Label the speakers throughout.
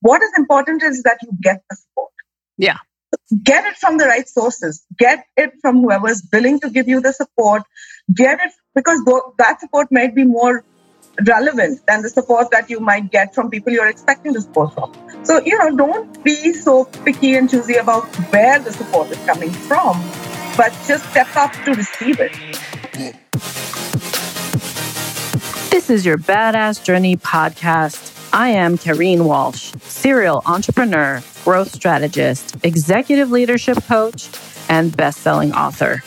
Speaker 1: what is important is that you get the support.
Speaker 2: Yeah.
Speaker 1: Get it from the right sources. Get it from whoever's willing to give you the support. Get it because that support might be more relevant than the support that you might get from people you're expecting the support from. So, you know, don't be so picky and choosy about where the support is coming from, but just step up to receive it.
Speaker 2: This is your Badass Journey podcast. I am Kareen Walsh, serial entrepreneur, growth strategist, executive leadership coach, and best-selling author.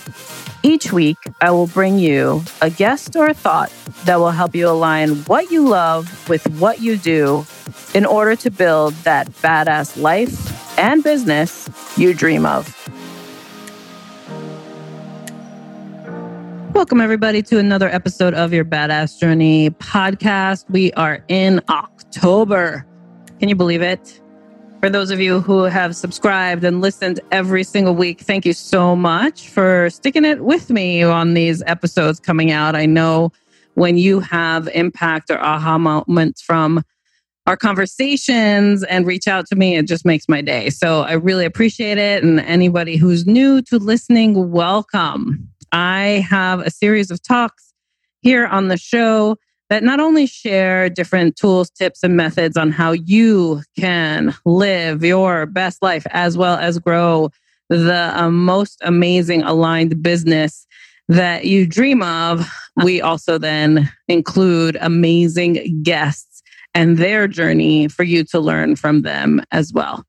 Speaker 2: Each week, I will bring you a guest or a thought that will help you align what you love with what you do in order to build that badass life and business you dream of. Welcome, everybody, to another episode of your Badass Journey podcast. We are in October. Can you believe it? For those of you who have subscribed and listened every single week, thank you so much for sticking it with me on these episodes coming out. I know when you have impact or aha moments from our conversations and reach out to me, it just makes my day. So I really appreciate it. And anybody who's new to listening, welcome. I have a series of talks here on the show that not only share different tools, tips, and methods on how you can live your best life as well as grow the uh, most amazing aligned business that you dream of. We also then include amazing guests and their journey for you to learn from them as well.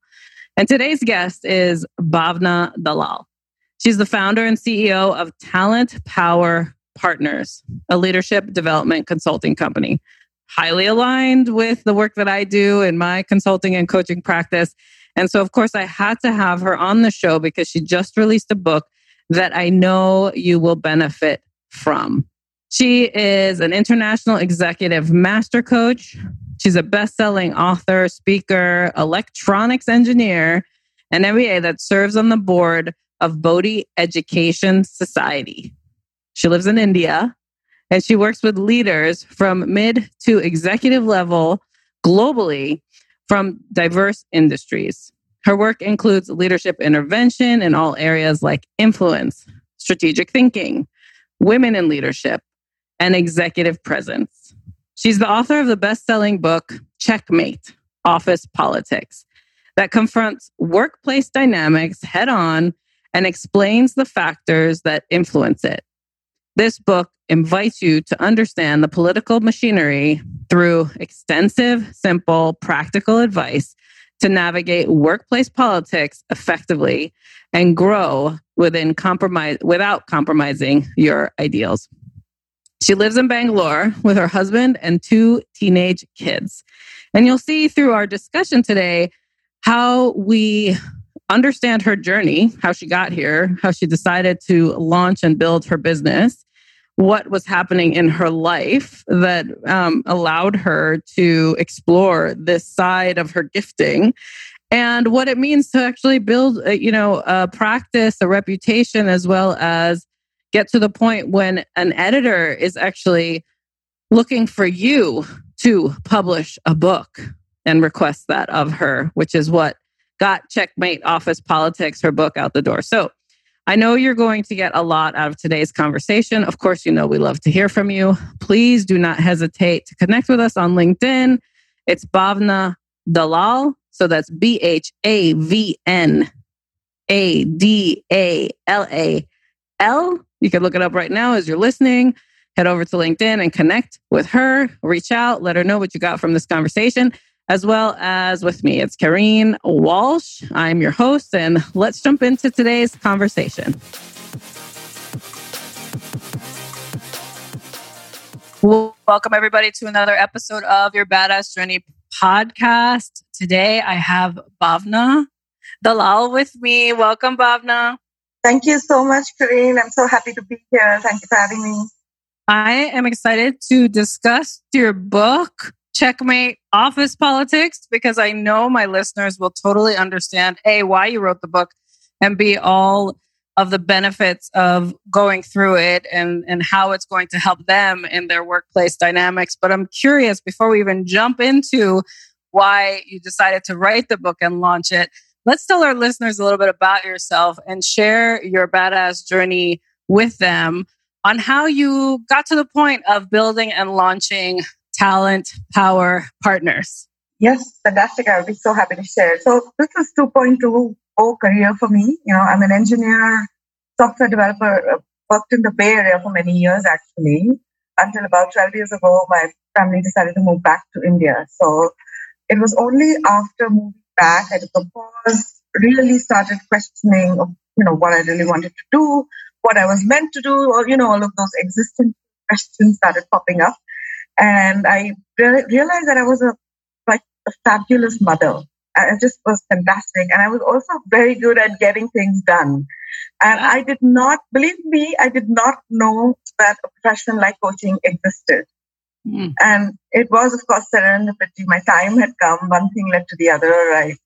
Speaker 2: And today's guest is Bhavna Dalal. She's the founder and CEO of Talent Power Partners, a leadership development consulting company. Highly aligned with the work that I do in my consulting and coaching practice. And so, of course, I had to have her on the show because she just released a book that I know you will benefit from. She is an international executive master coach. She's a best selling author, speaker, electronics engineer, and MBA that serves on the board of Bodhi Education Society. She lives in India and she works with leaders from mid to executive level globally from diverse industries. Her work includes leadership intervention in all areas like influence, strategic thinking, women in leadership, and executive presence. She's the author of the best selling book, Checkmate Office Politics, that confronts workplace dynamics head on and explains the factors that influence it. This book invites you to understand the political machinery through extensive, simple, practical advice to navigate workplace politics effectively and grow within compromise without compromising your ideals. She lives in Bangalore with her husband and two teenage kids. And you'll see through our discussion today how we understand her journey, how she got here, how she decided to launch and build her business, what was happening in her life that um, allowed her to explore this side of her gifting and what it means to actually build a, you know a practice a reputation as well as get to the point when an editor is actually looking for you to publish a book and request that of her which is what got checkmate office politics her book out the door so I know you're going to get a lot out of today's conversation. Of course, you know we love to hear from you. Please do not hesitate to connect with us on LinkedIn. It's Bhavna Dalal. So that's B H A V N A D A L A L. You can look it up right now as you're listening. Head over to LinkedIn and connect with her. Reach out, let her know what you got from this conversation as well as with me. It's Kareen Walsh. I'm your host, and let's jump into today's conversation. Welcome, everybody, to another episode of your Badass Journey podcast. Today, I have Bhavna Dalal with me. Welcome, Bhavna.
Speaker 1: Thank you so much, Kareen. I'm so happy to be here. Thank you for having me.
Speaker 2: I am excited to discuss your book, checkmate office politics because I know my listeners will totally understand A, why you wrote the book, and B, all of the benefits of going through it and, and how it's going to help them in their workplace dynamics. But I'm curious before we even jump into why you decided to write the book and launch it. Let's tell our listeners a little bit about yourself and share your badass journey with them on how you got to the point of building and launching Talent Power Partners.
Speaker 1: Yes, fantastic. I would be so happy to share. So this is 2.2 career for me. You know, I'm an engineer, software developer, uh, worked in the Bay Area for many years actually. Until about 12 years ago, my family decided to move back to India. So it was only after moving back I took a pause, really started questioning, you know, what I really wanted to do, what I was meant to do, or, you know, all of those existing questions started popping up. And I re- realized that I was a, like a fabulous mother. It just was fantastic. And I was also very good at getting things done. And I did not, believe me, I did not know that a profession like coaching existed. Mm. And it was, of course, serendipity. My time had come. One thing led to the other. I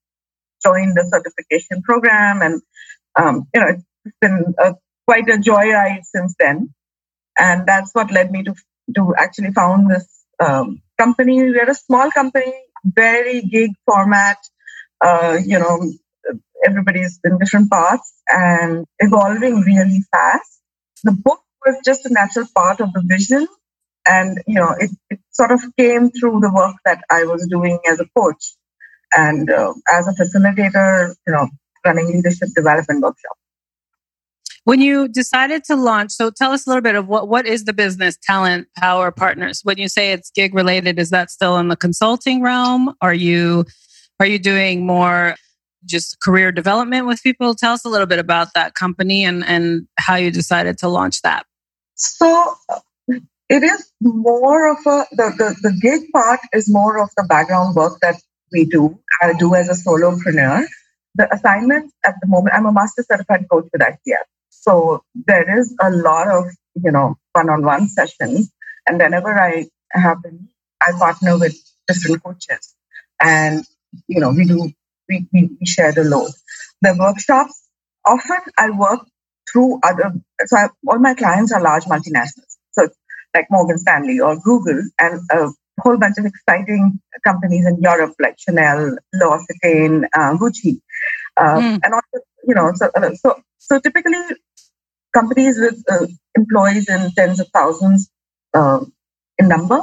Speaker 1: joined the certification program, and um, you know, it's been a, quite a joyride since then. And that's what led me to to actually found this um, company. We're a small company, very gig format. Uh, you know, everybody's in different paths and evolving really fast. The book was just a natural part of the vision and you know it, it sort of came through the work that i was doing as a coach and uh, as a facilitator you know running leadership development workshop
Speaker 2: when you decided to launch so tell us a little bit of what what is the business talent power partners? When you say it's gig related is that still in the consulting realm? Are you are you doing more just career development with people? Tell us a little bit about that company and and how you decided to launch that.
Speaker 1: So it is more of a the, the, the gig part is more of the background work that we do. I do as a solopreneur. The assignments at the moment i'm a master certified coach with ICF. So there is a lot of you know one-on-one sessions. And whenever i have them i partner with different coaches. And you know we do we, we, we share the load. The workshops often i work through other so I, all my clients are large multinationals. So like Morgan Stanley or Google and a whole bunch of exciting companies in Europe like Chanel, L'Occitane, uh, Gucci, uh, mm. and also you know so uh, so so typically companies with uh, employees in tens of thousands uh, in number.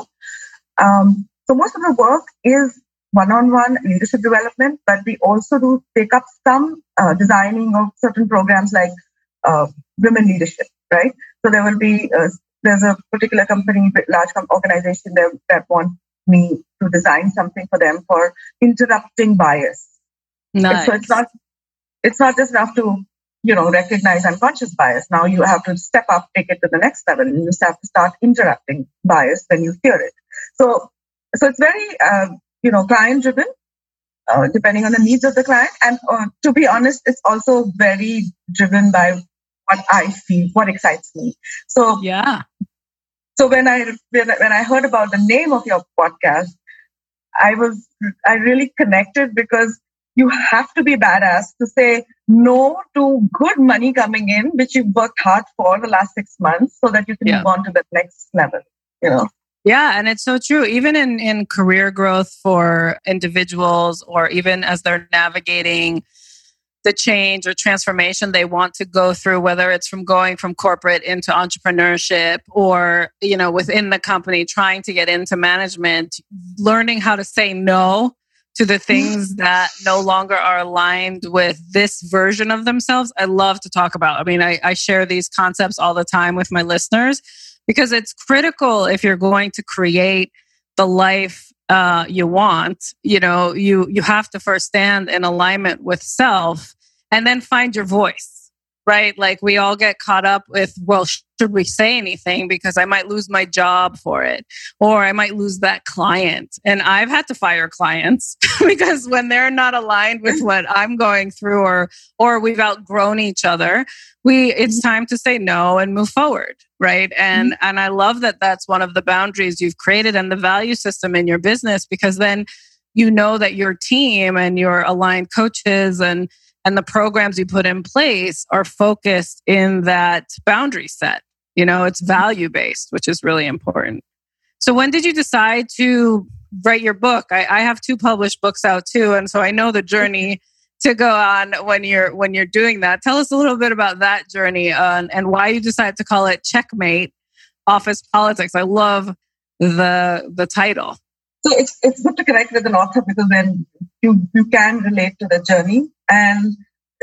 Speaker 1: Um, so most of the work is one-on-one leadership development, but we also do take up some uh, designing of certain programs like women leadership, right? So there will be there's a particular company, large organization that, that want me to design something for them for interrupting bias.
Speaker 2: Nice.
Speaker 1: So it's not it's not just enough to you know recognize unconscious bias. Now you have to step up, take it to the next level, and you have to start interrupting bias when you hear it. So so it's very uh, you know client driven. Uh, depending on the needs of the client, and uh, to be honest, it's also very driven by what I feel, what excites me. So
Speaker 2: yeah,
Speaker 1: so when I when, when I heard about the name of your podcast, I was I really connected because you have to be badass to say no to good money coming in, which you've worked hard for the last six months, so that you can yeah. move on to the next level. You know.
Speaker 2: Yeah, and it's so true. Even in in career growth for individuals, or even as they're navigating the change or transformation they want to go through whether it's from going from corporate into entrepreneurship or you know within the company trying to get into management learning how to say no to the things that no longer are aligned with this version of themselves i love to talk about. I mean I, I share these concepts all the time with my listeners because it's critical if you're going to create the life uh, you want you know you you have to first stand in alignment with self and then find your voice right? Like we all get caught up with well should we say anything? Because i might lose my job for it or i might lose that client. And i've had to fire clients because when they're not aligned with what i'm going through or or we've outgrown each other we it's time to say no and move forward right? And mm-hmm. and i love that that's one of the boundaries you've created and the value system in your business because then you know that your team and your aligned coaches and and the programs you put in place are focused in that boundary set you know it's mm-hmm. value based which is really important so when did you decide to write your book. I, I have two published books out too, and so I know the journey to go on when you're when you're doing that. Tell us a little bit about that journey uh, and why you decided to call it Checkmate Office Politics. I love the the title.
Speaker 1: So it's it's good to connect with an author because then you you can relate to the journey and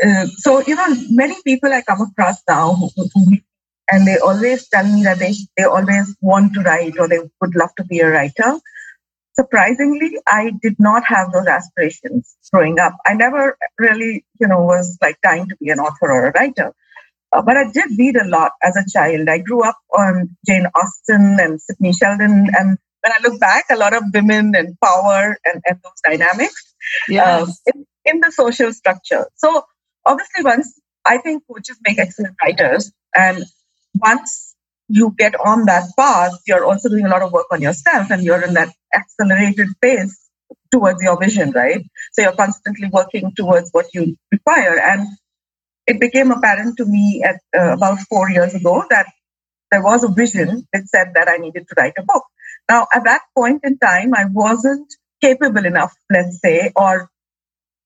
Speaker 1: uh, so you know many people I come across now who, who, and they always tell me that they they always want to write or they would love to be a writer surprisingly, I did not have those aspirations growing up. I never really, you know, was like dying to be an author or a writer. Uh, but I did read a lot as a child. I grew up on Jane Austen and Sidney Sheldon. And when I look back, a lot of women and power and, and those dynamics yes. um, in the social structure. So obviously, once I think coaches make excellent writers. And once you get on that path, you're also doing a lot of work on yourself and you're in that accelerated pace towards your vision, right? So you're constantly working towards what you require. And it became apparent to me at uh, about four years ago that there was a vision that said that I needed to write a book. Now, at that point in time, I wasn't capable enough, let's say, or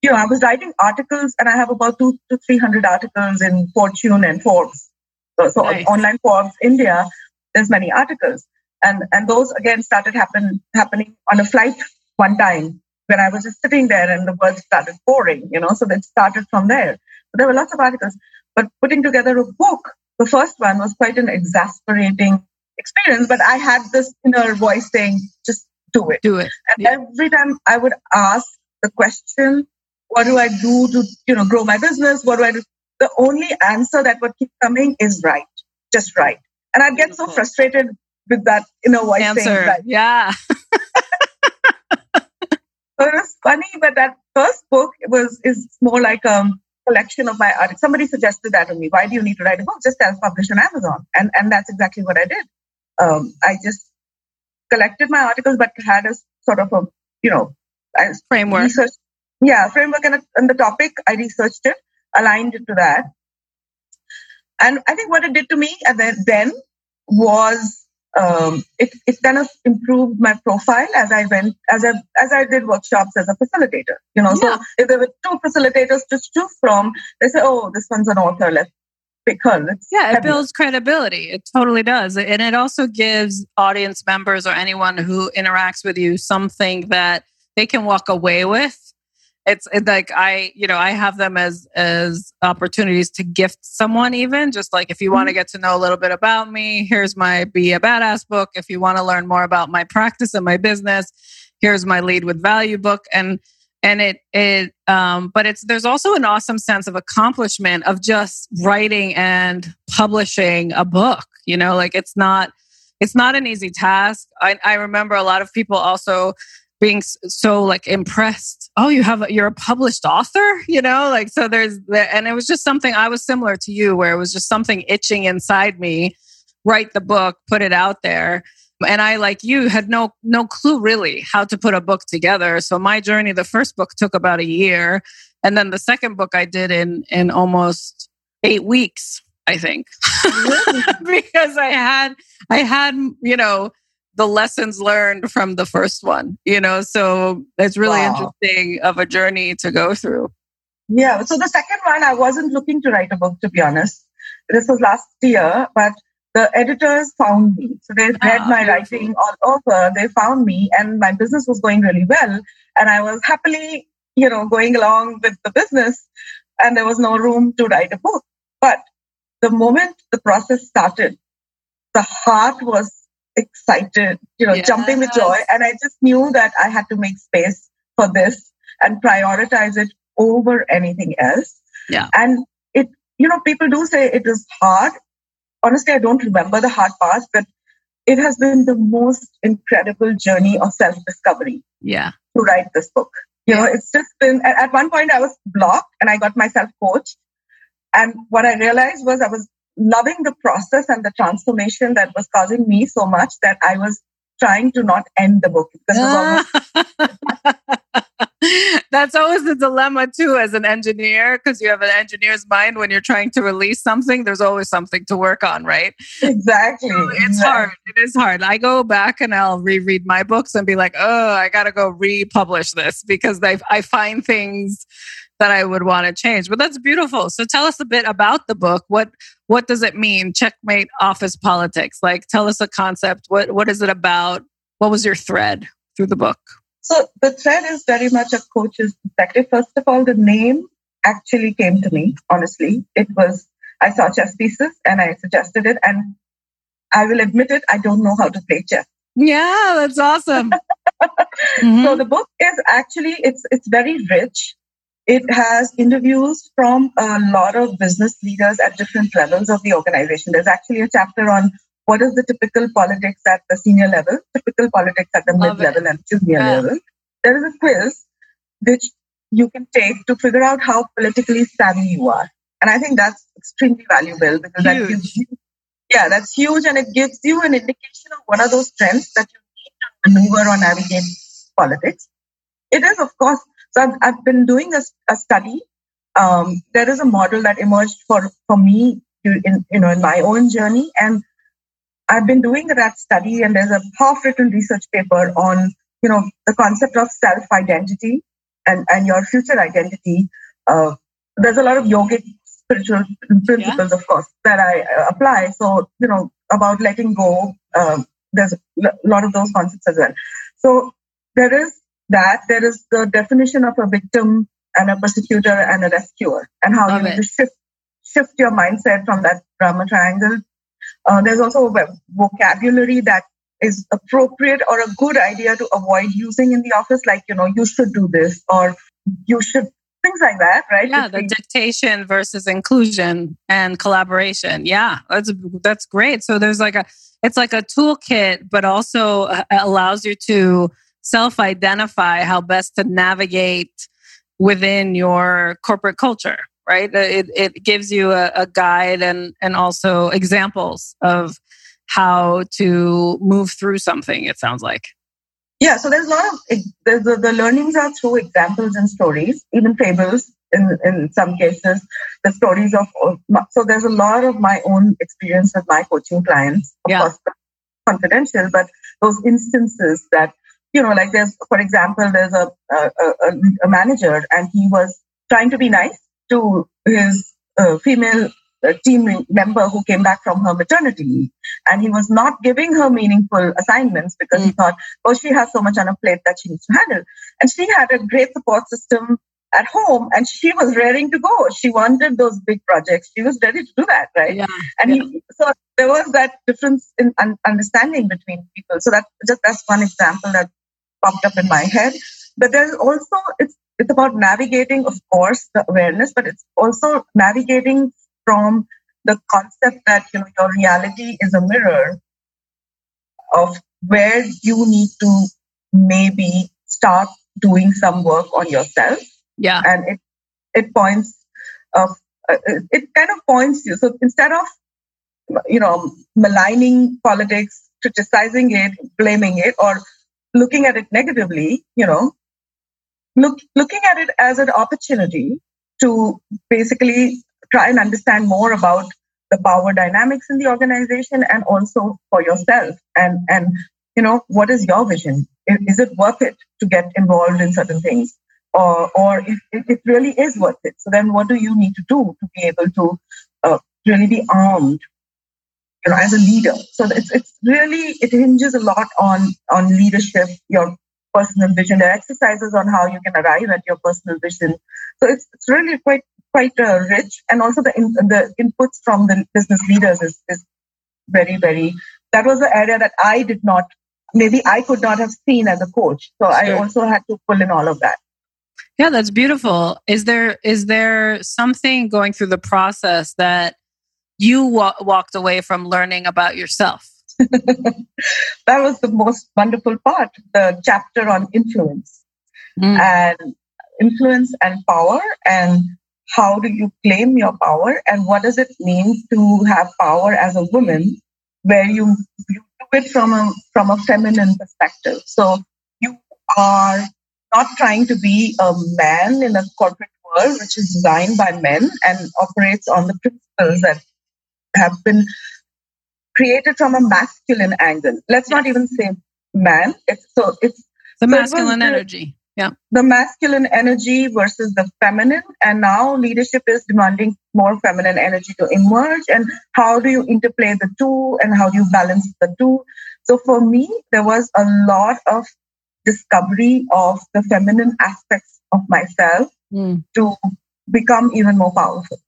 Speaker 1: you know, I was writing articles, and I have about two to three hundred articles in Fortune and Forbes so, so nice. online Forbes India, there's many articles. And, and those again started happen, happening on a flight one time when I was just sitting there and the words started pouring, you know, so that started from there. So there were lots of articles, but putting together a book, the first one was quite an exasperating experience, but I had this inner voice saying, just do it.
Speaker 2: Do it.
Speaker 1: And yeah. every time I would ask the question, what do I do to, you know, grow my business? What do I do? the only answer that would keep coming is write, just write. And I'd get Beautiful. so frustrated with that inner voice answer. saying write.
Speaker 2: Yeah.
Speaker 1: so it was funny, but that first book was is more like a collection of my art. Somebody suggested that to me. Why do you need to write a book? Just self-publish on Amazon. And and that's exactly what I did. Um, I just collected my articles, but had a sort of a you know
Speaker 2: framework.
Speaker 1: Research, yeah, framework and, and the topic. I researched it aligned to that. And I think what it did to me then was um, it, it kind of improved my profile as I went as I as I did workshops as a facilitator. You know, yeah. so if there were two facilitators to choose from, they say, "Oh, this one's an author. Let's pick her." Let's
Speaker 2: yeah, it builds credibility. It totally does, and it also gives audience members or anyone who interacts with you something that they can walk away with it's, like I, you know, I have them as as opportunities to gift someone even just like if you want to mm-hmm. get to know a little bit about me, here's my be a badass book. If you want to learn more about my practice and my business, here's my lead with value book and and it it um but it's there's also an awesome sense of accomplishment of just writing and publishing a book, you know, like it's not it's not an easy task. I, I remember a lot of people also being so like impressed. Oh you have a, you're a published author? You know like so there's the, and it was just something i was similar to you where it was just something itching inside me. Write the book put it out there. And i like you had no no clue really how to put a book together. So my journey the first book took about a year. And then the second book i did in in almost eight weeks i think. Because i had i had you know the lessons learned from the first one, you know? So it's really wow. interesting of a journey to go through.
Speaker 1: Yeah. So the second one, I wasn't looking to write a book, to be honest. This was last year, but the editors found me. So they read ah, my beautiful. writing all over. They found me and my business was going really well. And I was happily, you know, going along with the business and there was no room to write a book. But the moment the process started, the heart was excited, you know, yes. jumping with joy. And I just knew that I had to make space for this and prioritize it over anything else.
Speaker 2: Yeah.
Speaker 1: And it, you know, people do say it is hard. Honestly, I don't remember the hard parts, but it has been the most incredible journey of self discovery.
Speaker 2: Yeah.
Speaker 1: To write this book. You yeah. know, it's just been, at one point I was blocked and I got myself coached. And what I realized was I was loving the process and the transformation that was causing me so much that I was trying to not end the book.
Speaker 2: Because that's always the dilemma too as an engineer because you have an engineer's mind when you're trying to release something there's always something to work on right?
Speaker 1: Exactly.
Speaker 2: So it's
Speaker 1: exactly.
Speaker 2: hard it is hard. I go back and i'll reread my books and be like oh i gotta go republish this because I, I find things that i would want to change but that's beautiful so tell us a bit about the book what what does it mean checkmate office politics like tell us a concept what what is it about what was your thread through the book
Speaker 1: so the thread is very much a coach's perspective. First of all, the name actually came to me, honestly. It was, I saw chess pieces and I suggested it. And I will admit it, I don't know how to play chess.
Speaker 2: Yeah, that's awesome.
Speaker 1: mm-hmm. So the book is actually, it's, it's very rich. It has interviews from a lot of business leaders at different levels of the organization. There's actually a chapter on what is the typical politics at the senior level, typical politics at the mid level and junior yeah. level. There is a quiz which you can take to figure out how politically savvy you are. And I think that's extremely valuable because huge. that gives you, yeah, that's huge and it gives you an indication of what are those trends that you need to maneuver or navigate politics. It is, of course, so I've, I've been doing a, a study. Um, there is a model that emerged for, for me in, you know, in my own journey. And I've been doing that study, and there's a half-written research paper on, you know, the concept of self-identity and, and your future identity. Uh, there's a lot of yogic spiritual principles, yeah. of course, that I uh, apply. So, you know, about letting go, um, there's a lot of those concepts as well. So there is that. There is the definition of a victim and a persecutor and a rescuer, and how Love you need to shift shift your mindset from that drama triangle uh, there's also a vocabulary that is appropriate or a good idea to avoid using in the office, like, you know, you should do this or you should, things like that, right?
Speaker 2: Yeah, the dictation versus inclusion and collaboration. Yeah, that's, that's great. So there's like a, it's like a toolkit, but also uh, allows you to self identify how best to navigate within your corporate culture right? Uh, it, it gives you a, a guide and, and also examples of how to move through something, it sounds like.
Speaker 1: Yeah, so there's a lot of the, the learnings are through examples and stories, even fables in, in some cases, the stories of, so there's a lot of my own experience with my coaching clients, of yeah. course, confidential, but those instances that, you know, like there's, for example, there's a, a, a, a manager and he was trying to be nice to his uh, female uh, team member who came back from her maternity leave. And he was not giving her meaningful assignments because mm. he thought, oh, she has so much on her plate that she needs to handle. And she had a great support system at home and she was raring to go. She wanted those big projects. She was ready to do that, right?
Speaker 2: Yeah.
Speaker 1: And
Speaker 2: yeah.
Speaker 1: He, so there was that difference in un- understanding between people. So that just that's one example that popped up in my head. But there's also it's it's about navigating, of course, the awareness, but it's also navigating from the concept that you know your reality is a mirror of where you need to maybe start doing some work on yourself.
Speaker 2: Yeah,
Speaker 1: and it it points of uh, it kind of points you. So instead of you know maligning politics, criticizing it, blaming it, or looking at it negatively, you know, look, looking at it as an opportunity to basically try and understand more about the power dynamics in the organization and also for yourself and and you know what is your vision? Is it worth it to get involved in certain things? Or or if, it really is worth it so then what do you need to do to be able to uh, really be armed you as a leader so it's it's really it hinges a lot on on leadership your personal vision. There are exercises on how you can arrive at your personal vision. So it's, it's really quite quite uh, rich, and also the in, the inputs from the business leaders is, is very very. That was the area that I did not. Maybe I could not have seen as a coach. So sure. I also had to pull in all of that.
Speaker 2: Yeah, that's beautiful. Is there is there something going through the process that you wa- walked away from learning about yourself?
Speaker 1: that was the most wonderful part, the chapter on influence mm. and influence and power and how do you claim your power and what does it mean to have power as a woman where you, you do it from a from a feminine perspective. So you are not trying to be a man in a corporate world which is designed by men and operates on the principles that have been created from a masculine angle. Let's not even say man. It's so it's
Speaker 2: the masculine energy. Yeah.
Speaker 1: The masculine energy versus the feminine. And now leadership is demanding more feminine energy to emerge. And how do you interplay the two and how do you balance the two? So for me, there was a lot of discovery of the feminine aspects of myself mm. to become even more powerful.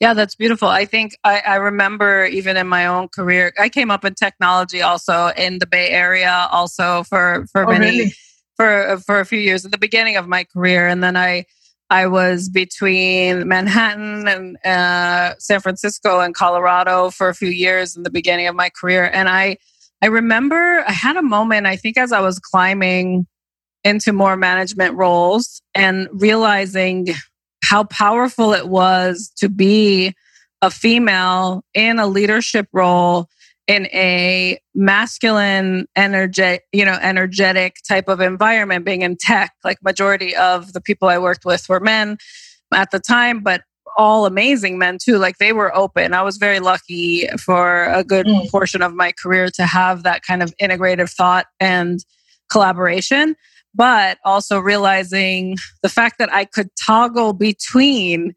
Speaker 2: Yeah, that's beautiful. I think I, I, remember even in my own career, I came up in technology also in the Bay Area, also for for oh, many really? for for a few years at the beginning of my career, and then I I was between Manhattan and uh, San Francisco and Colorado for a few years in the beginning of my career, and I I remember I had a moment. I think as I was climbing into more management roles and realizing how powerful it was to be a female in a leadership role in a masculine energetic you know energetic type of environment being in tech like majority of the people i worked with were men at the time but all amazing men too like they were open i was very lucky for a good mm. portion of my career to have that kind of integrative thought and collaboration but also realizing the fact that I could toggle between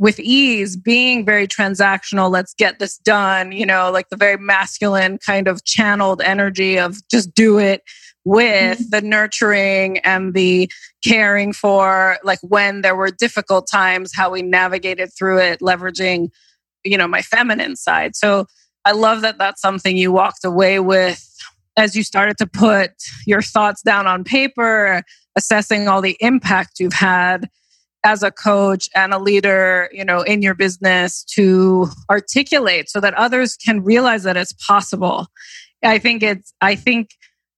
Speaker 2: with ease being very transactional let's get this done you know like the very masculine kind of channeled energy of just do it with mm-hmm. the nurturing and the caring for like when there were difficult times how we navigated through it leveraging you know my feminine side so i love that that's something you walked away with as you started to put your thoughts down on paper, assessing all the impact you've had as a coach and a leader, you know, in your business to articulate so that others can realize that it's possible. I think it's I think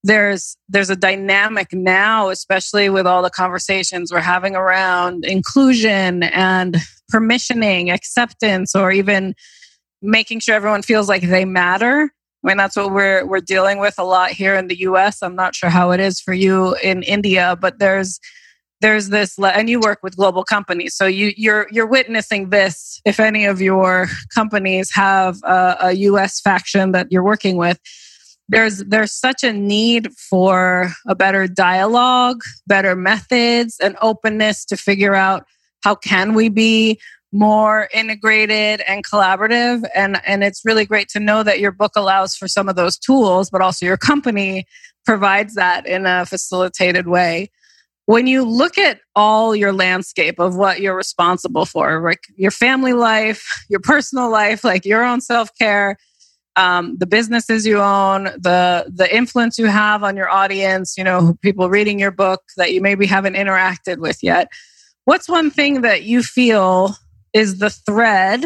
Speaker 2: there's there's a dynamic now especially with all the conversations we're having around inclusion and permissioning, acceptance or even making sure everyone feels like they matter I mean, that's what we're we're dealing with a lot here in the U.S. I'm not sure how it is for you in India, but there's there's this, and you work with global companies, so you you're you're witnessing this. If any of your companies have a, a U.S. faction that you're working with, there's there's such a need for a better dialogue, better methods, and openness to figure out how can we be more integrated and collaborative. And and it's really great to know that your book allows for some of those tools but also your company provides that in a facilitated way. When you look at all your landscape of what you're responsible for like your family life your personal life like your own self-care um, the businesses you own the the influence you have on your audience you know people reading your book that you maybe haven't interacted with yet what's one thing that you feel is the thread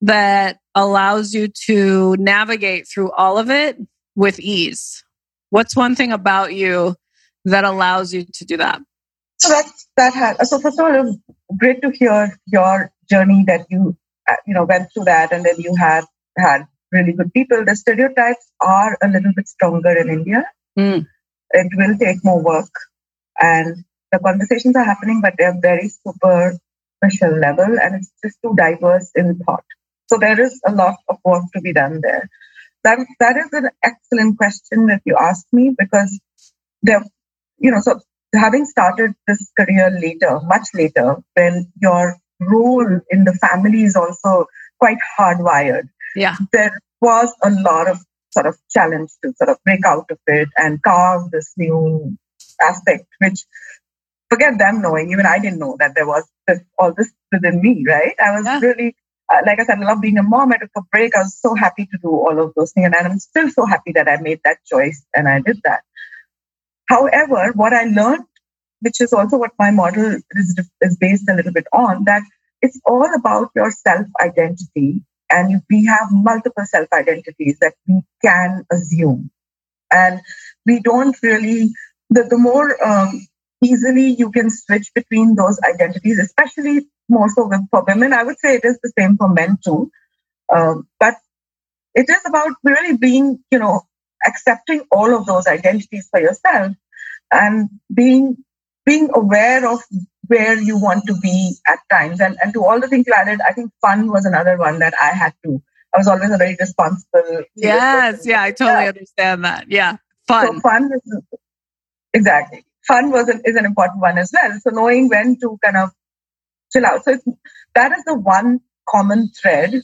Speaker 2: that allows you to navigate through all of it with ease. What's one thing about you that allows you to do that?
Speaker 1: So that's that had so first of all, it was great to hear your journey that you uh, you know went through that, and then you had had really good people. The stereotypes are a little bit stronger in India. Mm. It will take more work, and the conversations are happening, but they're very super special level and it's just too diverse in thought. So there is a lot of work to be done there. That that is an excellent question that you asked me because there, you know, so having started this career later, much later, when your role in the family is also quite hardwired.
Speaker 2: Yeah.
Speaker 1: There was a lot of sort of challenge to sort of break out of it and carve this new aspect, which forget them knowing. Even I didn't know that there was this, all this within me, right? I was yeah. really, uh, like I said, I love being a mom. I took a break. I was so happy to do all of those things. And I'm still so happy that I made that choice and I did that. However, what I learned, which is also what my model is, is based a little bit on, that it's all about your self identity. And we have multiple self identities that we can assume. And we don't really, the, the more um, easily you can switch between those identities, especially more so for women. I would say it is the same for men too. Um, but it is about really being, you know, accepting all of those identities for yourself and being being aware of where you want to be at times. And, and to all the things you added, I think fun was another one that I had to. I was always a very responsible.
Speaker 2: Yes, yeah, I totally yeah. understand that. Yeah, fun.
Speaker 1: So fun is exactly fun was an, is an important one as well. So knowing when to kind of chill out. So that is the one common thread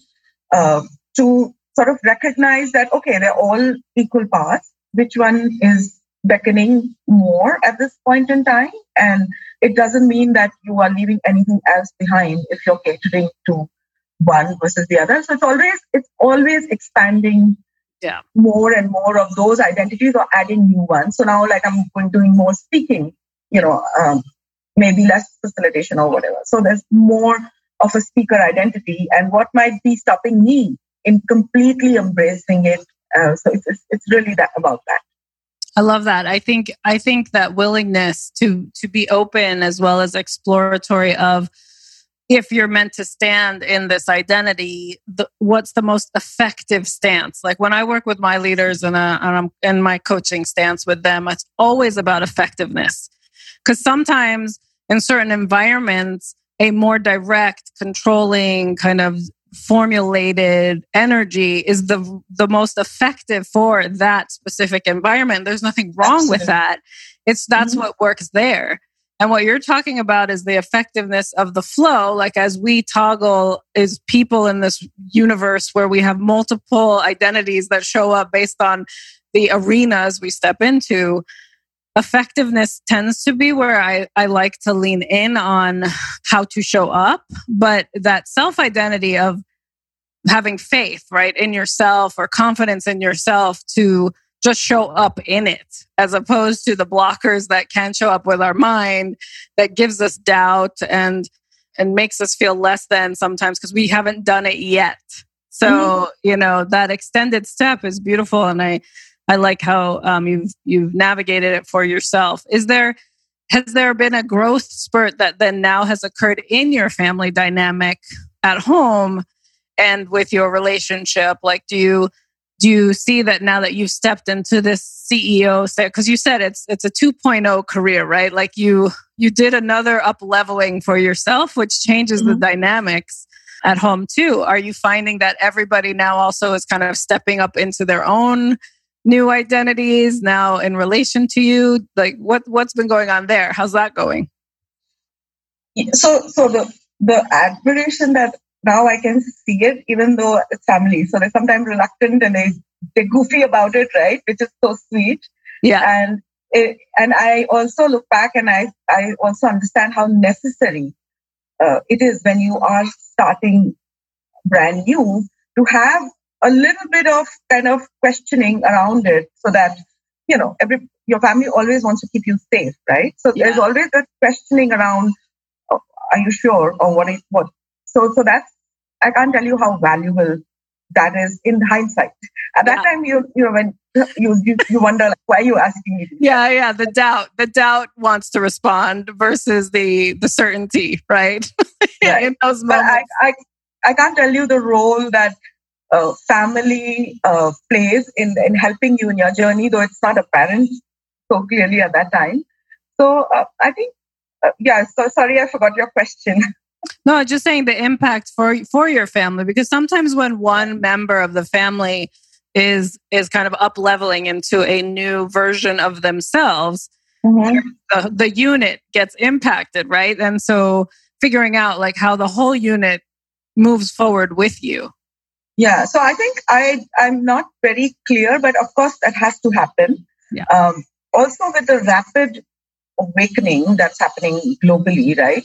Speaker 1: uh, to sort of recognize that okay, they're all equal parts. Which one is beckoning more at this point in time? And it doesn't mean that you are leaving anything else behind if you're catering to one versus the other. So it's always it's always expanding
Speaker 2: yeah.
Speaker 1: more and more of those identities or adding new ones. So now like I'm going doing more speaking, you know, um, maybe less facilitation or whatever. So there's more of a speaker identity and what might be stopping me in completely embracing it. Uh, so it's, it's, it's really that about that.
Speaker 2: I love that. I think I think that willingness to to be open as well as exploratory of if you're meant to stand in this identity, the, what's the most effective stance? Like when I work with my leaders and, uh, and I'm in my coaching stance with them, it's always about effectiveness. Because sometimes in certain environments, a more direct, controlling, kind of formulated energy is the the most effective for that specific environment there's nothing wrong Absolutely. with that it's that's mm-hmm. what works there and what you're talking about is the effectiveness of the flow. Like as we toggle is people in this universe where we have multiple identities that show up based on the arenas we step into effectiveness tends to be where I, I like to lean in on how to show up, but that self identity of having faith, right, in yourself or confidence in yourself to just show up in it, as opposed to the blockers that can show up with our mind that gives us doubt and and makes us feel less than sometimes because we haven't done it yet. So, mm-hmm. you know, that extended step is beautiful. And I I like how um, you've you've navigated it for yourself. Is there has there been a growth spurt that then now has occurred in your family dynamic at home and with your relationship? Like, do you do you see that now that you've stepped into this CEO because you said it's it's a 2.0 career, right? Like you you did another up leveling for yourself, which changes mm-hmm. the dynamics at home too. Are you finding that everybody now also is kind of stepping up into their own new identities now in relation to you? Like what what's been going on there? How's that going?
Speaker 1: So so the the admiration that now I can see it, even though it's family. So they're sometimes reluctant and they they're goofy about it, right? Which is so sweet.
Speaker 2: Yeah.
Speaker 1: And it, and I also look back and I I also understand how necessary uh, it is when you are starting brand new to have a little bit of kind of questioning around it so that you know every your family always wants to keep you safe right so yeah. there's always that questioning around oh, are you sure or what is what so so that's i can't tell you how valuable that is in hindsight at that yeah. time you you know when you you, you wonder like, why are you asking me
Speaker 2: yeah yeah the doubt the doubt wants to respond versus the the certainty right, right. in those moments
Speaker 1: I, I I can't tell you the role that uh, family uh, plays in, in helping you in your journey, though it's not apparent so clearly at that time. So uh, I think, uh, yeah, so sorry, I forgot your question.
Speaker 2: No, just saying the impact for for your family because sometimes when one member of the family is is kind of up leveling into a new version of themselves, mm-hmm. the, the unit gets impacted, right? And so figuring out like how the whole unit moves forward with you
Speaker 1: yeah, so I think I I'm not very clear, but of course that has to happen.
Speaker 2: Yeah.
Speaker 1: Um, also, with the rapid awakening that's happening globally, right?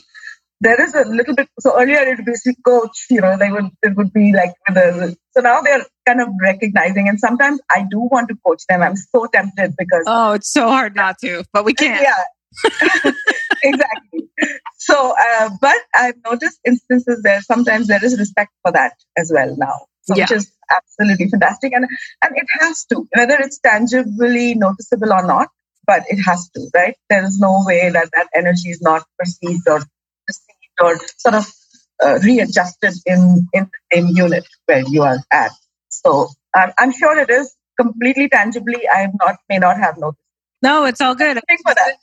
Speaker 1: There is a little bit. So earlier it would be coach, you know, they would it would be like the, so now they're kind of recognizing, and sometimes I do want to coach them. I'm so tempted because
Speaker 2: oh, it's so hard not to, but we can't.
Speaker 1: Yeah, exactly. So, uh, but I've noticed instances where sometimes there is respect for that as well now so yeah. which is absolutely fantastic. And and it has to, whether it's tangibly noticeable or not, but it has to, right? There is no way that that energy is not perceived or received or sort of uh, readjusted in in the same unit where you are at. So I'm, I'm sure it is completely tangibly. I not may not have noticed.
Speaker 2: No, it's all good.
Speaker 1: Thanks for that.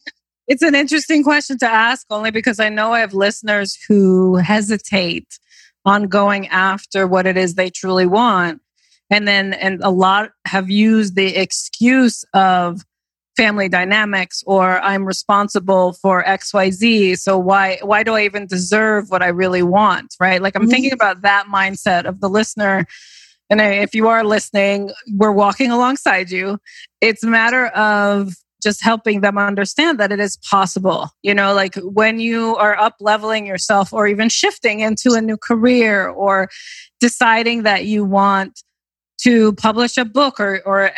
Speaker 2: It's an interesting question to ask only because I know I have listeners who hesitate on going after what it is they truly want. And then, and a lot have used the excuse of family dynamics or I'm responsible for XYZ. So why, why do I even deserve what I really want? Right. Like I'm mm-hmm. thinking about that mindset of the listener. And if you are listening, we're walking alongside you. It's a matter of just helping them understand that it is possible. You know, like when you are up leveling yourself or even shifting into a new career or deciding that you want to publish a book or, or uh,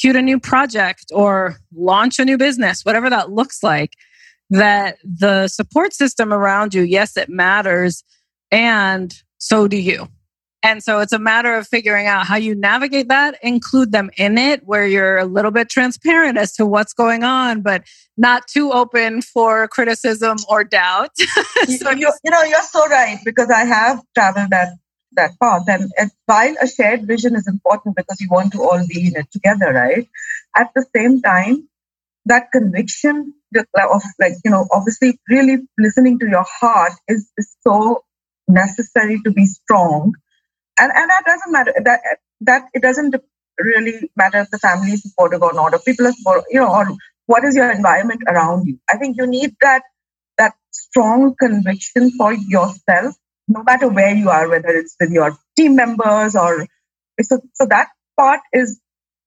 Speaker 2: execute a new project or launch a new business, whatever that looks like, that the support system around you, yes, it matters. And so do you. And so it's a matter of figuring out how you navigate that, include them in it where you're a little bit transparent as to what's going on, but not too open for criticism or doubt.
Speaker 1: so you, you know, you're so right because I have traveled that that path. And, and while a shared vision is important because you want to all be in it together, right? At the same time, that conviction of like, you know, obviously really listening to your heart is, is so necessary to be strong and and that doesn't matter that that it doesn't really matter if the family is supportive or not or people are supportive, you know or what is your environment around you i think you need that that strong conviction for yourself no matter where you are whether it's with your team members or so, so that part is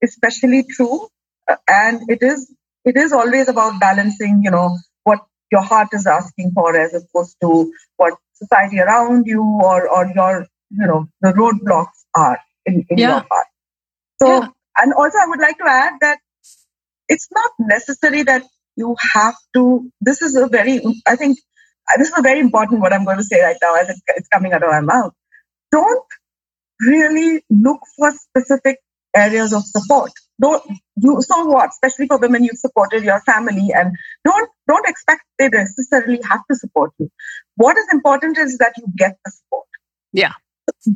Speaker 1: especially true uh, and it is it is always about balancing you know what your heart is asking for as opposed to what society around you or or your you know the roadblocks are in, in yeah. your path. So, yeah. and also I would like to add that it's not necessary that you have to. This is a very, I think, Uh, this is very important what I'm going to say right now as it's coming out of my mouth. Don't really look for specific areas of support. Don't you so what, especially for women you've supported your family and don't don't expect they necessarily have to support you. What is important is that you get the support.
Speaker 2: Yeah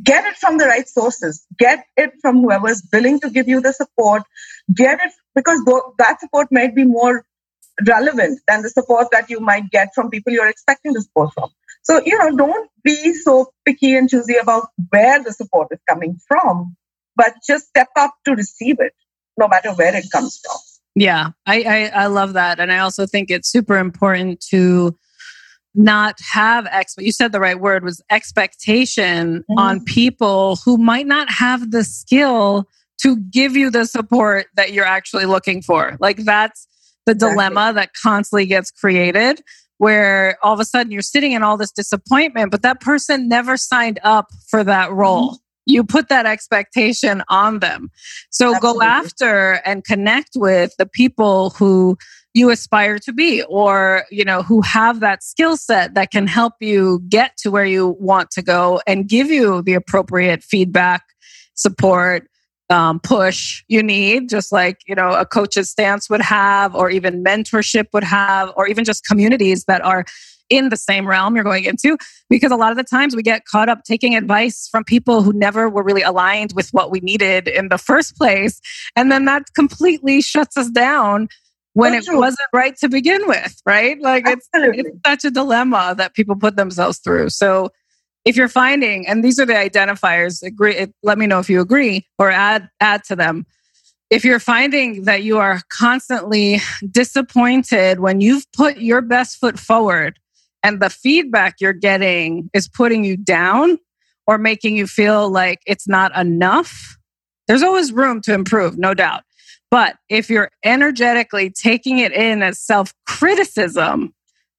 Speaker 1: get it from the right sources get it from whoever's willing to give you the support get it because that support might be more relevant than the support that you might get from people you're expecting the support from. So you know don't be so picky and choosy about where the support is coming from but just step up to receive it no matter where it comes from.
Speaker 2: Yeah i i, I love that. And i also think it's super important to not have ex you said the right word was expectation mm-hmm. on people who might not have the skill to give you the support that you're actually looking for. Like that's the exactly. dilemma that constantly gets created where all of a sudden you're sitting in all this disappointment but that person never signed up for that role mm-hmm. you put that expectation on them so Absolutely. go after and connect with the people who you aspire to be or you know who have that skill set that can help you get to where you want to go and give you the appropriate feedback support um, push you need just like you know a coach's stance would have or even mentorship would have or even just communities that are in the same realm you're going into because a lot of the times we get caught up taking advice from people who never were really aligned with what we needed in the first place and then that completely shuts us down when it wasn't right to begin with, right? Like it's, it's such a dilemma that people put themselves through. So if you're finding, and these are the identifiers, agree, let me know if you agree or add add to them. If you're finding that you are constantly disappointed when you've put your best foot forward and the feedback you're getting is putting you down or making you feel like it's not enough, there's always room to improve, no doubt. But if you're energetically taking it in as self criticism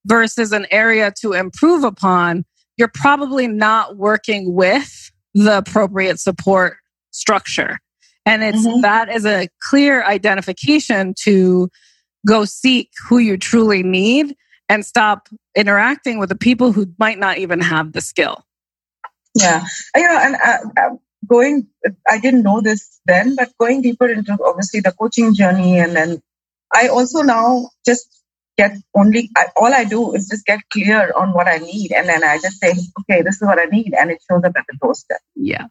Speaker 2: versus an area to improve upon, you're probably not working with the appropriate support structure. And it's mm-hmm. that is a clear identification to go seek who you truly need and stop interacting with the people who might not even have the skill.
Speaker 1: Yeah, you know, and uh, uh going, I didn't know this then, but going deeper into obviously the coaching journey, and then I also now just get only I, all I do is just get clear on what I need, and then I just say, okay, this is what I need, and it shows up at the doorstep.
Speaker 2: Yeah,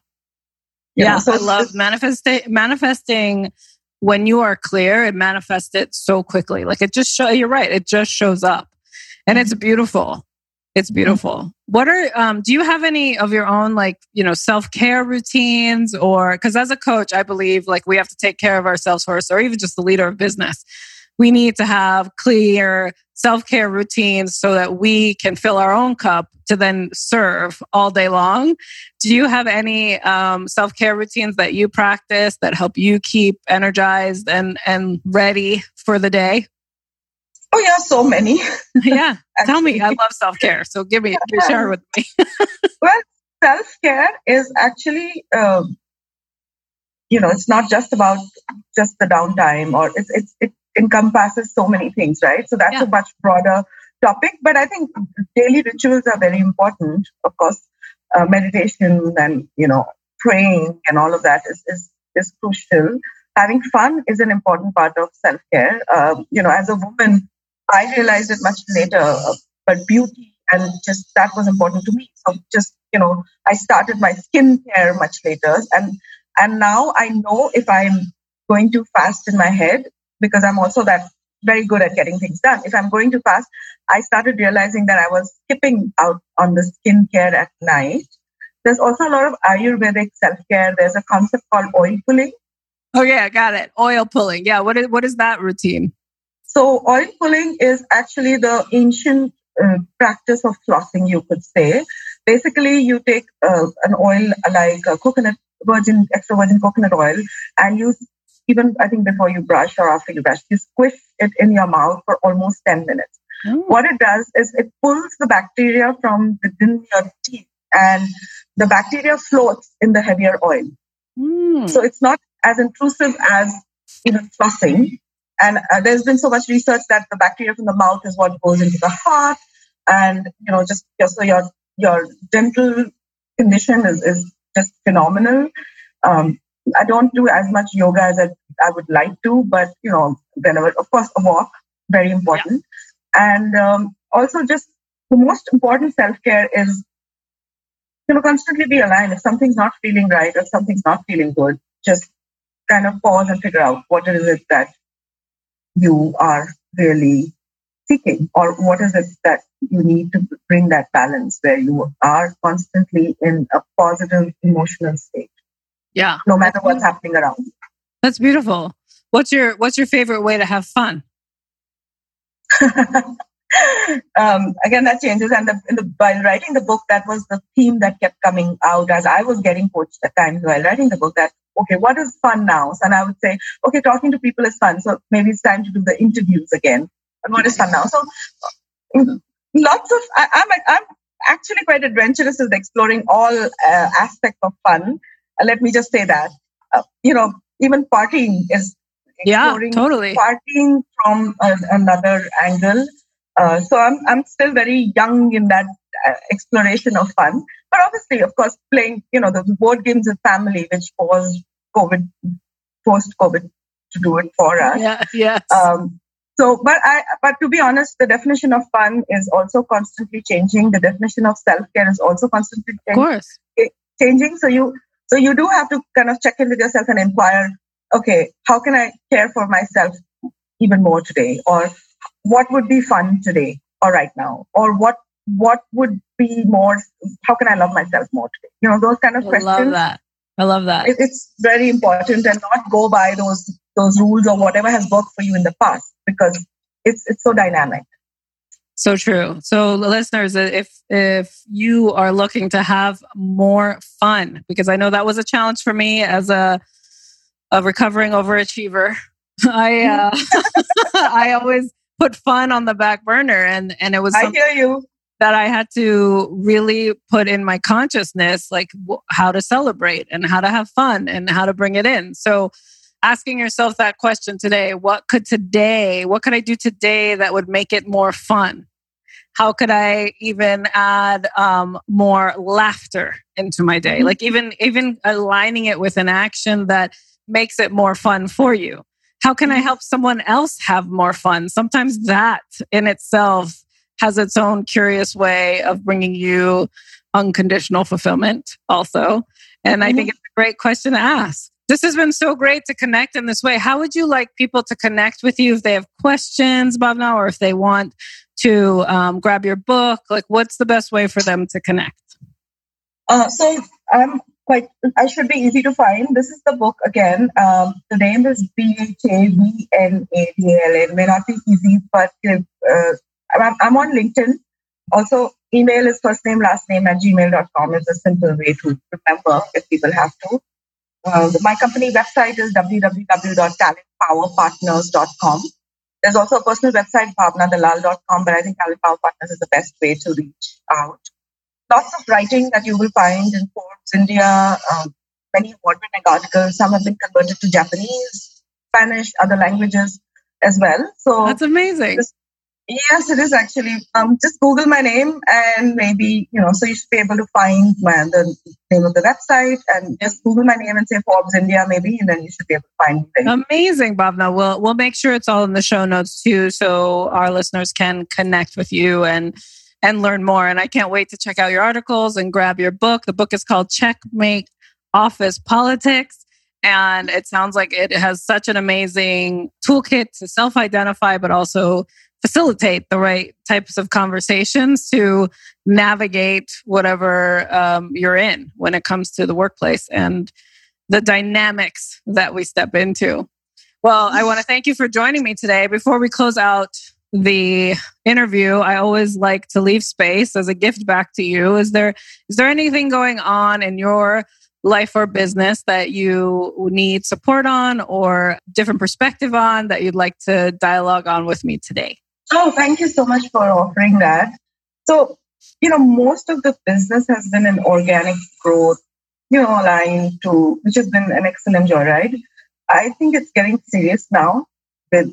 Speaker 2: you yeah. Know, so I love manifesting manifesting when you are clear, it manifests it so quickly. Like it just show you're right, it just shows up. And it's beautiful. It's beautiful. What are um do you have any of your own like, you know, self-care routines or cuz as a coach, I believe like we have to take care of ourselves first or even just the leader of business. We need to have clear self-care routines so that we can fill our own cup to then serve all day long. Do you have any um, self-care routines that you practice that help you keep energized and and ready for the day?
Speaker 1: Oh yeah, so many.
Speaker 2: yeah, tell me. I love self care, so give me yeah. share with me.
Speaker 1: well, self care is actually, um, you know, it's not just about just the downtime, or it's, it's it encompasses so many things, right? So that's yeah. a much broader topic. But I think daily rituals are very important. Of course, uh, meditation and you know praying and all of that is is, is crucial having fun is an important part of self care. Um, you know, as a woman, I realized it much later, but beauty and just that was important to me. So just you know, I started my skincare much later, and and now I know if I'm going to fast in my head because I'm also that very good at getting things done. If I'm going to fast, I started realizing that I was skipping out on the skincare at night. There's also a lot of Ayurvedic self care. There's a concept called oil pulling.
Speaker 2: Oh yeah, I got it. Oil pulling. Yeah. What is what is that routine?
Speaker 1: So oil pulling is actually the ancient uh, practice of flossing, you could say. Basically, you take uh, an oil like coconut, virgin, extra virgin coconut oil, and you even I think before you brush or after you brush, you squish it in your mouth for almost 10 minutes. Oh. What it does is it pulls the bacteria from within your teeth and the bacteria floats in the heavier oil. Mm. So it's not as intrusive as even flossing, and uh, there's been so much research that the bacteria from the mouth is what goes into the heart, and you know, just, just so your your dental condition is, is just phenomenal. Um, I don't do as much yoga as I, I, would like to, but you know, whenever, of course, a walk, very important, yeah. and um, also just the most important self care is you know constantly be aligned. If something's not feeling right, or something's not feeling good, just kind of pause and figure out what is it that you are really seeking or what is it that you need to bring that balance where you are constantly in a positive emotional state
Speaker 2: yeah
Speaker 1: no matter what's happening around
Speaker 2: that's beautiful what's your what's your favorite way to have fun
Speaker 1: um, again that changes and the, the, while writing the book that was the theme that kept coming out as i was getting coached at times while writing the book that okay, what is fun now? And I would say, okay, talking to people is fun. So maybe it's time to do the interviews again. And what is fun now? So lots of, I, am I'm, I'm actually quite adventurous in exploring all uh, aspects of fun. Uh, let me just say that. Uh, you know, even partying is
Speaker 2: yeah, totally
Speaker 1: partying from another angle. Uh, so I'm I'm still very young in that uh, exploration of fun. But obviously, of course, playing you know the board games with family, which was COVID, post COVID, to do it for us.
Speaker 2: Yeah, yes. Um,
Speaker 1: so, but I, but to be honest, the definition of fun is also constantly changing. The definition of self care is also constantly
Speaker 2: changing. Of course.
Speaker 1: changing. So you, so you do have to kind of check in with yourself and inquire. Okay, how can I care for myself even more today, or what would be fun today, or right now, or what what would be more? How can I love myself more today? You know, those kind of
Speaker 2: I
Speaker 1: questions.
Speaker 2: I love that. I love that.
Speaker 1: It's very important and not go by those those rules or whatever has worked for you in the past because it's it's so dynamic.
Speaker 2: So true. So listeners, if if you are looking to have more fun, because I know that was a challenge for me as a a recovering overachiever. I uh, I always put fun on the back burner and and it was
Speaker 1: I hear you
Speaker 2: that I had to really put in my consciousness, like w- how to celebrate and how to have fun and how to bring it in. So, asking yourself that question today what could today, what could I do today that would make it more fun? How could I even add um, more laughter into my day? Mm-hmm. Like even even aligning it with an action that makes it more fun for you. How can I mm-hmm. help someone else have more fun? Sometimes that in itself has its own curious way of bringing you unconditional fulfillment also. And I think mm-hmm. it's a great question to ask. This has been so great to connect in this way. How would you like people to connect with you if they have questions, Bhavna, or if they want to um, grab your book? Like, what's the best way for them to connect?
Speaker 1: Uh, so I'm quite, I should be easy to find. This is the book again. Um, the name is B H A V N A D L. It may not be easy, but uh, I'm, I'm on LinkedIn. Also, email is first name, last name at gmail.com. It's a simple way to remember if people have to. Uh, my company website is www.talentpowerpartners.com. There's also a personal website, bhavnadalal.com, but I think Talent Power Partners is the best way to reach out. Lots of writing that you will find in Forbes India, um, many award-winning articles. Some have been converted to Japanese, Spanish, other languages as well.
Speaker 2: So that's amazing.
Speaker 1: Yes, it is actually. Um, just Google my name and maybe, you know, so you should be able to find my, the name of the website and just Google my name and say Forbes India maybe, and then you should be able to find
Speaker 2: me. Amazing, Bhavna. We'll, we'll make sure it's all in the show notes too, so our listeners can connect with you and and learn more. And I can't wait to check out your articles and grab your book. The book is called Checkmate Office Politics. And it sounds like it has such an amazing toolkit to self identify, but also facilitate the right types of conversations to navigate whatever um, you're in when it comes to the workplace and the dynamics that we step into. Well, I want to thank you for joining me today. Before we close out the interview, I always like to leave space as a gift back to you. Is there is there anything going on in your life or business that you need support on or different perspective on that you'd like to dialogue on with me today?
Speaker 1: Oh, thank you so much for offering that. So, you know, most of the business has been an organic growth, you know, line to, which has been an excellent joyride. I think it's getting serious now with,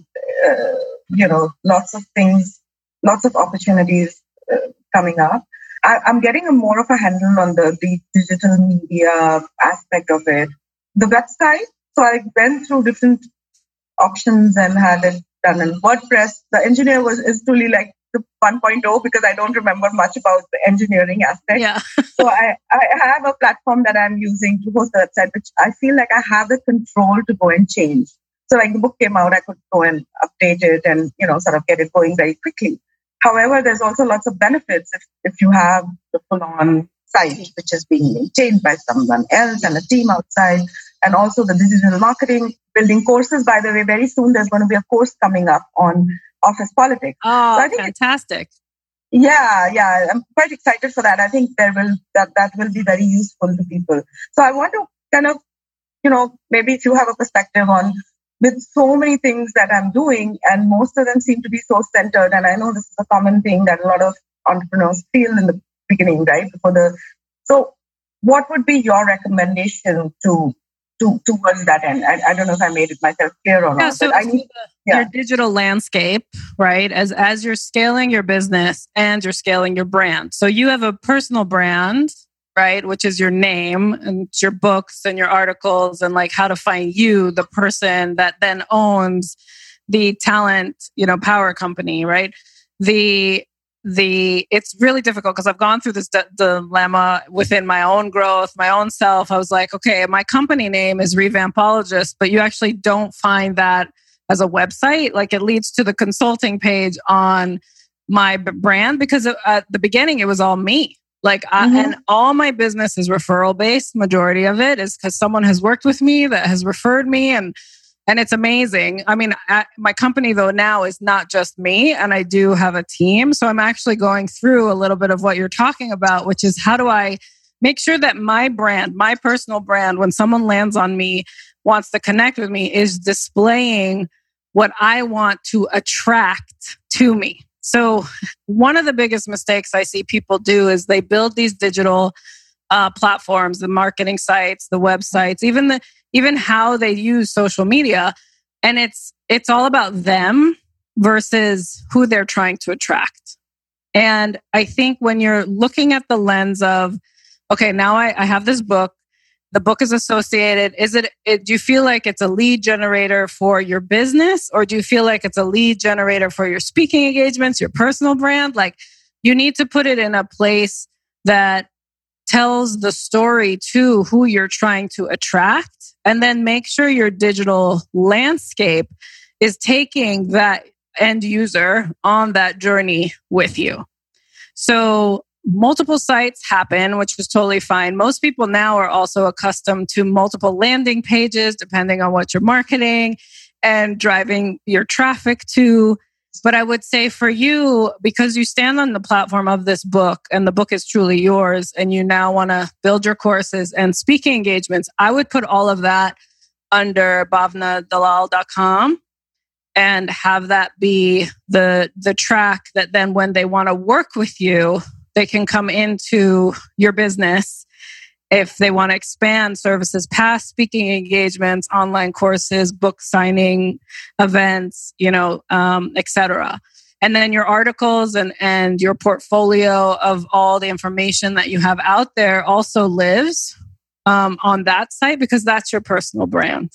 Speaker 1: uh, you know, lots of things, lots of opportunities uh, coming up. I, am getting a more of a handle on the, the digital media aspect of it. The website, so I went through different options and had it done in WordPress. The engineer was is truly like the 1.0 because I don't remember much about the engineering aspect.
Speaker 2: Yeah.
Speaker 1: so I, I have a platform that I'm using to host the website, which I feel like I have the control to go and change. So like the book came out, I could go and update it and, you know, sort of get it going very quickly. However, there's also lots of benefits if, if you have the full on site, which is being maintained by someone else and a team outside and also the digital marketing, building courses. By the way, very soon there's going to be a course coming up on office politics.
Speaker 2: Oh, so I think fantastic.
Speaker 1: Yeah, yeah, I'm quite excited for that. I think there will that that will be very useful to people. So I want to kind of, you know, maybe if you have a perspective on with so many things that I'm doing, and most of them seem to be so centered. And I know this is a common thing that a lot of entrepreneurs feel in the beginning, right? Before the so, what would be your recommendation to to, towards that end. I, I, don't know if I made it myself clear or yeah, not.
Speaker 2: So,
Speaker 1: I
Speaker 2: need, yeah. your digital landscape, right? As as you're scaling your business and you're scaling your brand. So you have a personal brand, right, which is your name and your books and your articles and like how to find you, the person that then owns the talent, you know, power company, right? The the it's really difficult because I've gone through this d- dilemma within my own growth, my own self. I was like, okay, my company name is Revampologist, but you actually don't find that as a website. Like it leads to the consulting page on my b- brand because at the beginning it was all me. Like, mm-hmm. I, and all my business is referral based. Majority of it is because someone has worked with me that has referred me and and it's amazing. I mean, my company though now is not just me, and I do have a team. So I'm actually going through a little bit of what you're talking about, which is how do I make sure that my brand, my personal brand, when someone lands on me, wants to connect with me, is displaying what I want to attract to me. So, one of the biggest mistakes I see people do is they build these digital uh, platforms, the marketing sites, the websites, even the even how they use social media, and it's it's all about them versus who they're trying to attract. And I think when you're looking at the lens of, okay, now I, I have this book. The book is associated. Is it, it? Do you feel like it's a lead generator for your business, or do you feel like it's a lead generator for your speaking engagements, your personal brand? Like, you need to put it in a place that tells the story to who you're trying to attract. And then make sure your digital landscape is taking that end user on that journey with you. So multiple sites happen, which is totally fine. Most people now are also accustomed to multiple landing pages, depending on what you're marketing and driving your traffic to. But I would say for you, because you stand on the platform of this book and the book is truly yours, and you now want to build your courses and speaking engagements, I would put all of that under bhavnadalal.com and have that be the the track that then when they want to work with you they can come into your business if they want to expand services past speaking engagements online courses book signing events you know um, etc and then your articles and and your portfolio of all the information that you have out there also lives um, on that site because that's your personal brand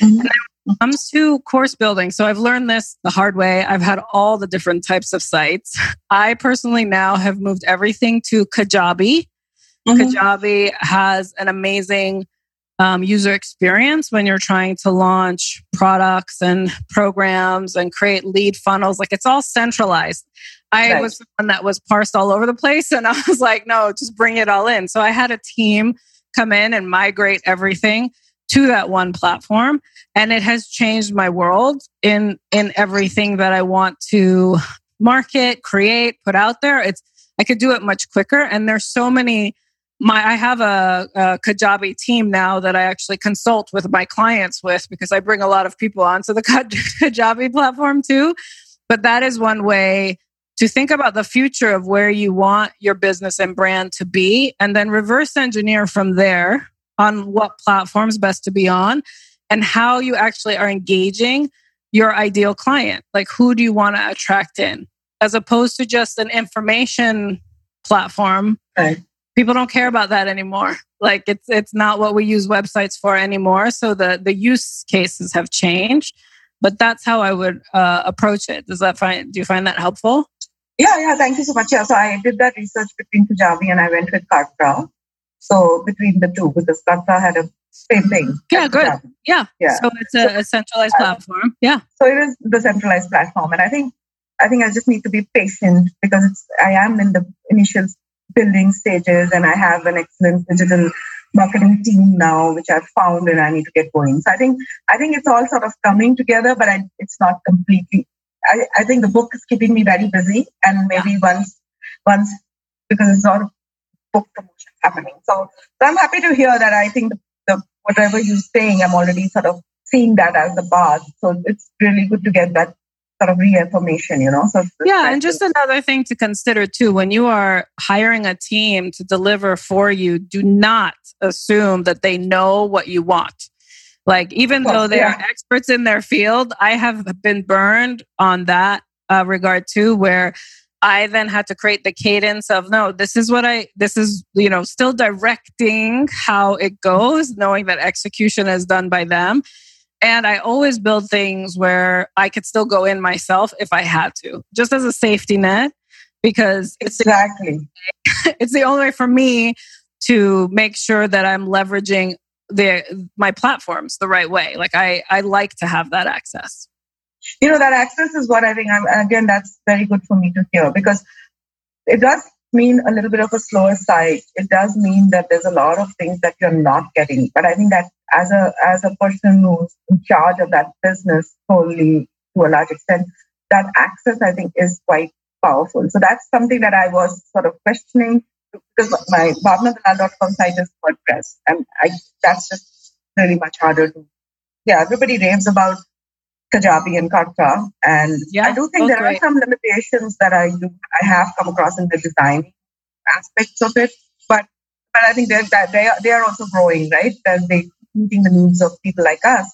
Speaker 2: mm-hmm comes to course building, so I've learned this the hard way. I've had all the different types of sites. I personally now have moved everything to Kajabi. Mm-hmm. Kajabi has an amazing um, user experience when you're trying to launch products and programs and create lead funnels. Like it's all centralized. I right. was one that was parsed all over the place, and I was like, no, just bring it all in. So I had a team come in and migrate everything to that one platform and it has changed my world in in everything that I want to market, create, put out there. It's I could do it much quicker and there's so many my I have a, a Kajabi team now that I actually consult with my clients with because I bring a lot of people onto the Kajabi platform too. But that is one way to think about the future of where you want your business and brand to be and then reverse engineer from there on what platforms best to be on and how you actually are engaging your ideal client. Like, who do you want to attract in? As opposed to just an information platform. Right. People don't care about that anymore. Like it's it's not what we use websites for anymore. So the the use cases have changed, but that's how I would uh, approach it. Does that find do you find that helpful?
Speaker 1: Yeah, yeah. Thank you so much. Yeah, so I did that research between Kajabi and I went with Kartra. So between the two, because Kartra had a same thing.
Speaker 2: Yeah, good. Yeah. yeah. So it's a, a centralized uh, platform. Yeah.
Speaker 1: So it is the centralized platform. And I think I think I just need to be patient because it's I am in the initial building stages and I have an excellent digital marketing team now, which I've found and I need to get going. So I think I think it's all sort of coming together, but I, it's not completely. I, I think the book is keeping me very busy, and maybe once once because it's not book promotion happening. So, so I'm happy to hear that. I think the, the whatever you're saying, I'm already sort of seeing that as the buzz. So it's really good to get that sort of reaffirmation, you know. So
Speaker 2: yeah, and just another thing to consider too: when you are hiring a team to deliver for you, do not assume that they know what you want. Like even course, though they yeah. are experts in their field, I have been burned on that uh, regard too, where I then had to create the cadence of no, this is what I, this is, you know, still directing how it goes, knowing that execution is done by them. And I always build things where I could still go in myself if I had to, just as a safety net, because it's
Speaker 1: exactly
Speaker 2: it's, it's the only way for me to make sure that I'm leveraging the my platforms the right way. Like I, I like to have that access
Speaker 1: you know that access is what i think i'm again that's very good for me to hear because it does mean a little bit of a slower side. It does mean that there's a lot of things that you're not getting. But i think that as a as a person who's in charge of that business wholly to a large extent that access i think is quite powerful. So that's something that i was sort of questioning because my bhavnadalal.com site is wordpress. And i that's just really much harder to yeah everybody raves about Kajabi and Kartra. And yeah, I do think there great. are some limitations that I I have come across in the design aspects of it. But but I think they're they are they are also growing, right? They're they meeting the needs of people like us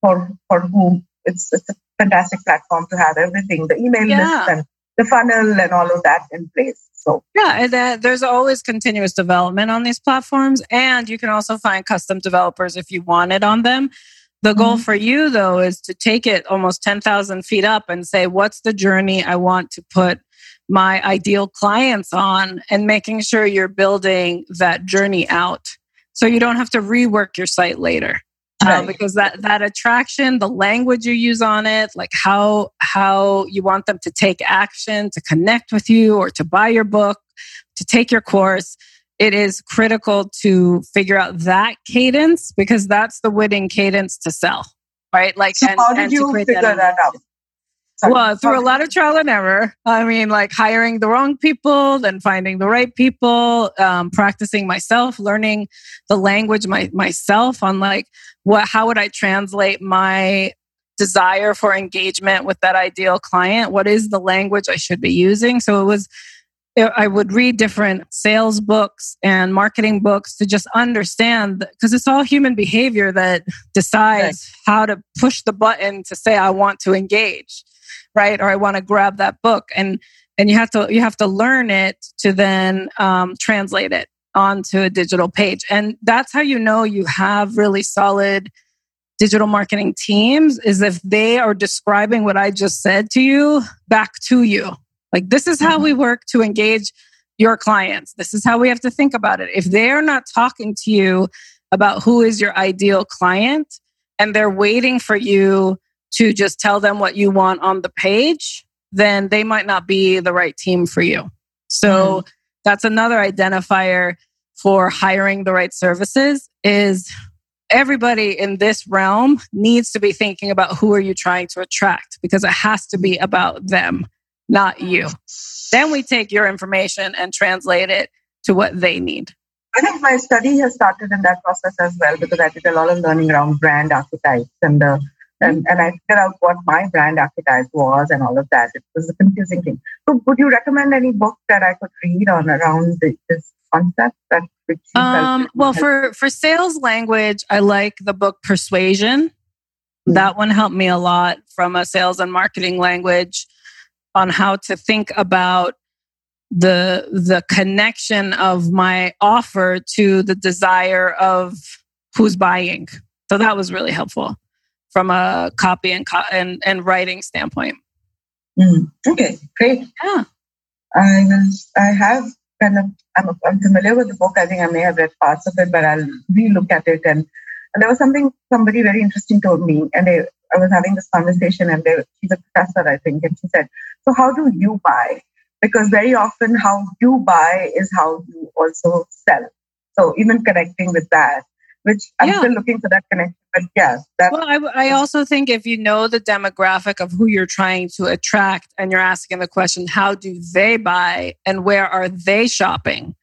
Speaker 1: for for whom it's it's a fantastic platform to have everything, the email yeah. list and the funnel and all of that in place. So
Speaker 2: yeah, and uh, there's always continuous development on these platforms, and you can also find custom developers if you want it on them. The goal mm-hmm. for you, though, is to take it almost 10,000 feet up and say, what's the journey I want to put my ideal clients on and making sure you're building that journey out so you don't have to rework your site later right. uh, because that that attraction the language you use on it like how how you want them to take action to connect with you or to buy your book to take your course it is critical to figure out that cadence because that's the winning cadence to sell right
Speaker 1: like so and, how did you figure that, that out
Speaker 2: Sorry. Well, through a lot of trial and error. I mean, like hiring the wrong people, then finding the right people, um, practicing myself, learning the language my, myself on like what, how would I translate my desire for engagement with that ideal client? What is the language I should be using? So it was, I would read different sales books and marketing books to just understand because it's all human behavior that decides right. how to push the button to say, I want to engage right? Or i want to grab that book. And and you have to you have to learn it to then um, translate it onto a digital page. And that's how you know you have really solid digital marketing teams is if they are describing what i just said to you back to you like this is how mm-hmm. we work to engage your clients this is how we have to think about it if they're not talking to you about who is your ideal client and they're waiting for you to just tell them what you want on the page, then they might not be the right team for you. So mm. that's another identifier for hiring the right services is everybody in this realm needs to be thinking about who are you trying to attract because it has to be about them, not you. Then we take your information and translate it to what they need.
Speaker 1: I think my study has started in that process as well because I did a lot of learning around brand archetypes and the and, and I figured out what my brand archetype was and all of that. It was a confusing thing. So, would you recommend any book that I could read on around the, this concept? That which
Speaker 2: um, well, for for sales language, I like the book Persuasion. Mm-hmm. That one helped me a lot from a sales and marketing language on how to think about the the connection of my offer to the desire of who's buying. So that was really helpful from a copy and co- and, and writing standpoint.
Speaker 1: Mm. Okay, great.
Speaker 2: Yeah.
Speaker 1: I was, I have kind of, I'm, I'm familiar with the book. I think I may have read parts of it, but I'll re-look at it. And, and there was something somebody very interesting told me, and they, I was having this conversation, and she's a professor, I think, and she said, "So how do you buy? Because very often, how you buy is how you also sell. So even connecting with that, which I'm yeah. still looking for that connection. But yeah,
Speaker 2: well, I, I also think if you know the demographic of who you're trying to attract and you're asking the question, how do they buy and where are they shopping?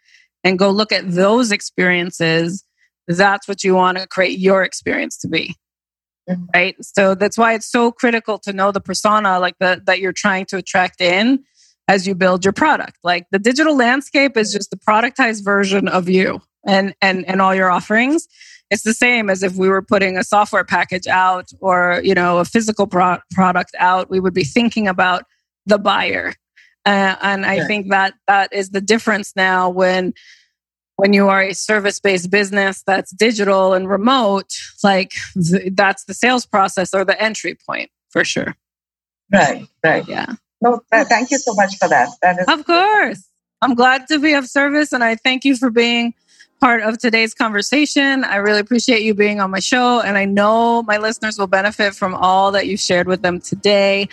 Speaker 2: And go look at those experiences. That's what you want to create your experience to be. Mm-hmm. Right. So that's why it's so critical to know the persona like the, that you're trying to attract in as you build your product. Like the digital landscape is just the productized version of you and and and all your offerings it's the same as if we were putting a software package out or you know a physical pro- product out we would be thinking about the buyer uh, and i yeah. think that that is the difference now when when you are a service based business that's digital and remote like th- that's the sales process or the entry point for sure
Speaker 1: right right
Speaker 2: yeah
Speaker 1: no thank you so much for that, that is-
Speaker 2: of course i'm glad to be of service and i thank you for being part of today's conversation. I really appreciate you being on my show, and I know my listeners will benefit from all that you shared with them today.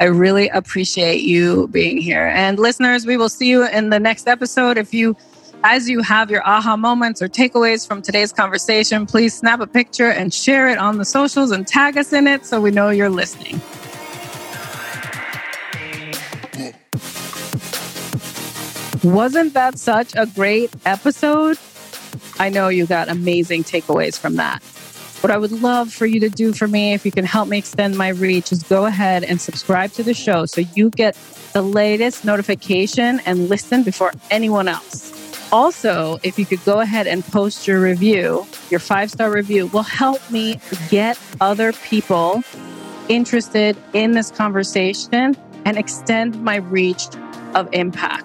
Speaker 2: I really appreciate you being here. And listeners, we will see you in the next episode. If you as you have your aha moments or takeaways from today's conversation, please snap a picture and share it on the socials and tag us in it so we know you're listening. Wasn't that such a great episode? I know you got amazing takeaways from that. What I would love for you to do for me, if you can help me extend my reach, is go ahead and subscribe to the show so you get the latest notification and listen before anyone else. Also, if you could go ahead and post your review, your five star review will help me get other people interested in this conversation and extend my reach of impact